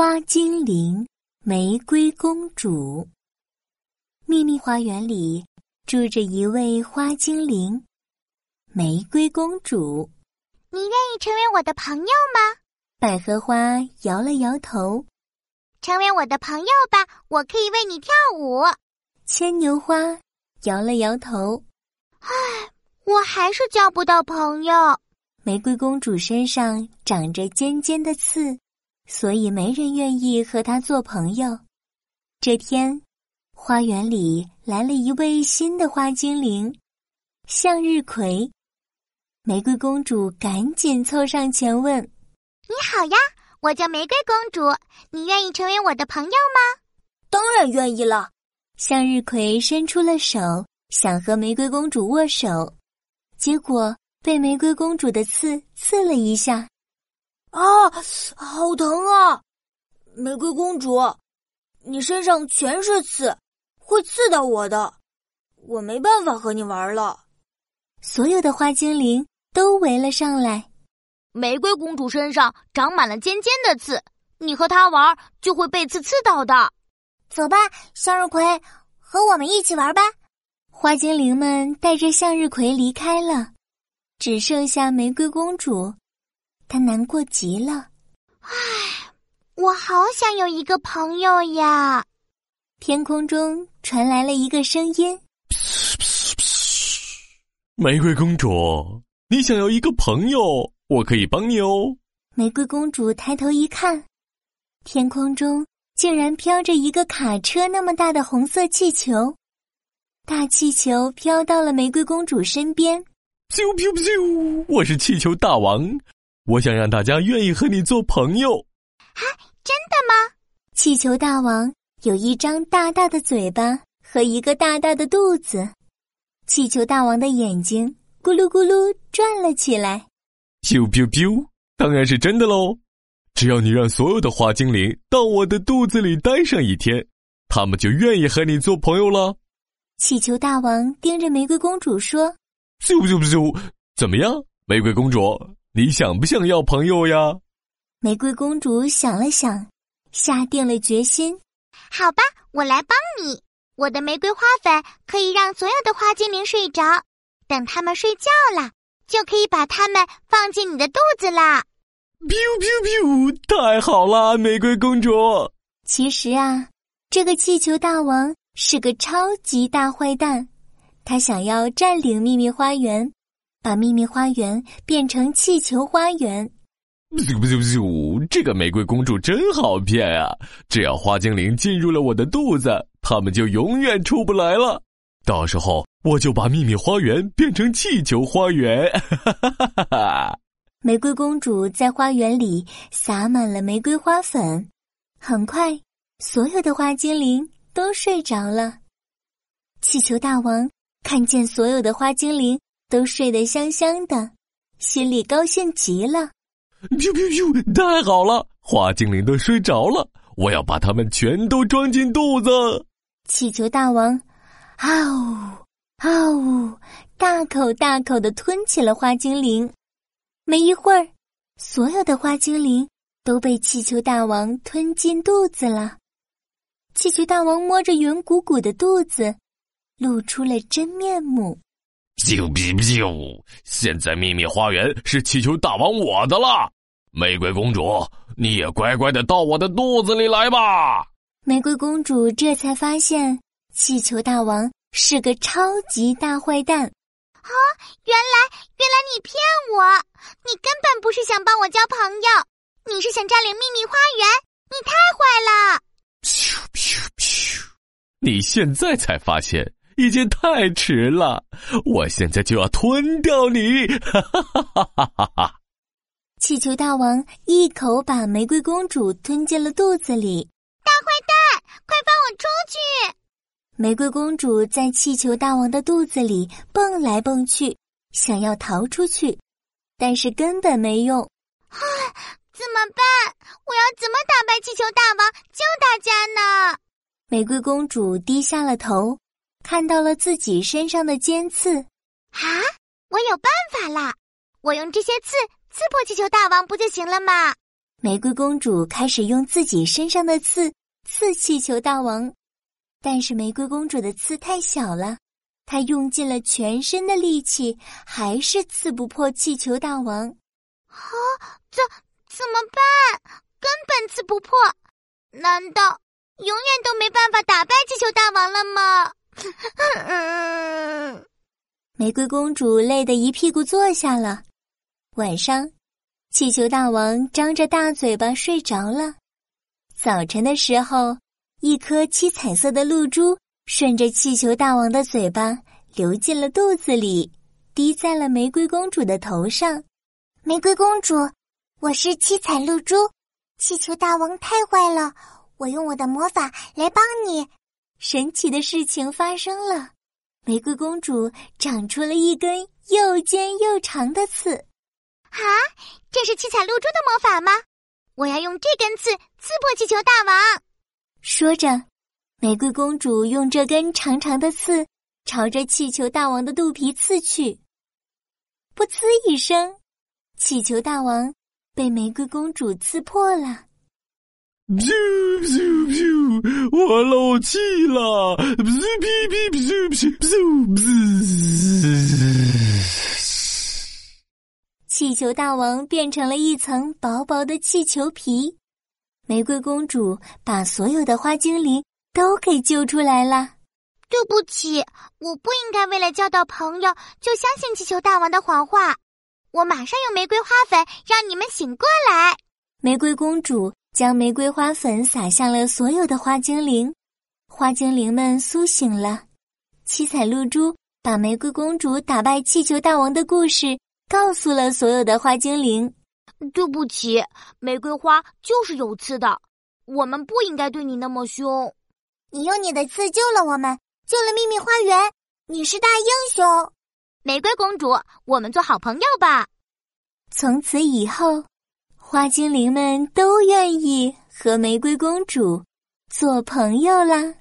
花精灵，玫瑰公主。秘密花园里住着一位花精灵，玫瑰公主。你愿意成为我的朋友吗？百合花摇了摇头。成为我的朋友吧，我可以为你跳舞。牵牛花摇了摇头。唉，我还是交不到朋友。玫瑰公主身上长着尖尖的刺。所以没人愿意和他做朋友。这天，花园里来了一位新的花精灵——向日葵。玫瑰公主赶紧凑上前问：“你好呀，我叫玫瑰公主，你愿意成为我的朋友吗？”“当然愿意了。”向日葵伸出了手，想和玫瑰公主握手，结果被玫瑰公主的刺刺了一下。啊，好疼啊！玫瑰公主，你身上全是刺，会刺到我的，我没办法和你玩了。所有的花精灵都围了上来。玫瑰公主身上长满了尖尖的刺，你和她玩就会被刺刺到的。走吧，向日葵，和我们一起玩吧。花精灵们带着向日葵离开了，只剩下玫瑰公主。他难过极了，唉，我好想有一个朋友呀！天空中传来了一个声音：“玫瑰公主，你想要一个朋友，我可以帮你哦。”玫瑰公主抬头一看，天空中竟然飘着一个卡车那么大的红色气球，大气球飘到了玫瑰公主身边，咻咻咻！我是气球大王。我想让大家愿意和你做朋友，啊，真的吗？气球大王有一张大大的嘴巴和一个大大的肚子，气球大王的眼睛咕噜咕噜转了起来。咻咻咻！当然是真的喽！只要你让所有的花精灵到我的肚子里待上一天，他们就愿意和你做朋友了。气球大王盯着玫瑰公主说：“咻咻咻！怎么样，玫瑰公主？”你想不想要朋友呀？玫瑰公主想了想，下定了决心。好吧，我来帮你。我的玫瑰花粉可以让所有的花精灵睡着，等他们睡觉了，就可以把它们放进你的肚子啦。biu biu biu！太好了，玫瑰公主。其实啊，这个气球大王是个超级大坏蛋，他想要占领秘密花园。把秘密花园变成气球花园。不不不不，这个玫瑰公主真好骗啊！只要花精灵进入了我的肚子，他们就永远出不来了。到时候我就把秘密花园变成气球花园。哈哈哈哈哈！玫瑰公主在花园里撒满了玫瑰花粉，很快，所有的花精灵都睡着了。气球大王看见所有的花精灵。都睡得香香的，心里高兴极了。咻咻咻！太好了，花精灵都睡着了，我要把它们全都装进肚子。气球大王，啊呜啊呜，大口大口的吞起了花精灵。没一会儿，所有的花精灵都被气球大王吞进肚子了。气球大王摸着圆鼓鼓的肚子，露出了真面目。咻咻咻！现在秘密花园是气球大王我的了，玫瑰公主，你也乖乖的到我的肚子里来吧。玫瑰公主这才发现，气球大王是个超级大坏蛋。啊，原来原来你骗我，你根本不是想帮我交朋友，你是想占领秘密花园，你太坏了。咻咻咻！你现在才发现。已经太迟了，我现在就要吞掉你！哈哈哈哈哈哈！气球大王一口把玫瑰公主吞进了肚子里。大坏蛋，快放我出去！玫瑰公主在气球大王的肚子里蹦来蹦去，想要逃出去，但是根本没用。唉，怎么办？我要怎么打败气球大王救大家呢？玫瑰公主低下了头。看到了自己身上的尖刺，啊！我有办法啦！我用这些刺刺破气球大王不就行了吗？玫瑰公主开始用自己身上的刺刺气球大王，但是玫瑰公主的刺太小了，她用尽了全身的力气，还是刺不破气球大王。啊，怎怎么办？根本刺不破，难道永远都没办法打败气球大王了吗？玫瑰公主累得一屁股坐下了。晚上。气球大王张着大嘴巴睡着了。早晨的时候，一颗七彩色的露珠顺着气球大王的嘴巴流进了肚子里，滴在了玫瑰公主的头上。玫瑰公主，我是七彩露珠。气球大王太坏了，我用我的魔法来帮你。神奇的事情发生了，玫瑰公主长出了一根又尖又长的刺。啊，这是七彩露珠的魔法吗？我要用这根刺刺破气球大王。说着，玫瑰公主用这根长长的刺朝着气球大王的肚皮刺去。噗呲一声，气球大王被玫瑰公主刺破了。噗噗噗！我漏气了！噗噗噗噗噗噗噗！气球大王变成了一层薄薄的气球皮，玫瑰公主把所有的花精灵都给救出来了。对不起，我不应该为了交到朋友就相信气球大王的谎话。我马上用玫瑰花粉让你们醒过来。玫瑰公主将玫瑰花粉撒向了所有的花精灵，花精灵们苏醒了。七彩露珠把玫瑰公主打败气球大王的故事。告诉了所有的花精灵，对不起，玫瑰花就是有刺的，我们不应该对你那么凶。你用你的刺救了我们，救了秘密花园，你是大英雄。玫瑰公主，我们做好朋友吧。从此以后，花精灵们都愿意和玫瑰公主做朋友啦。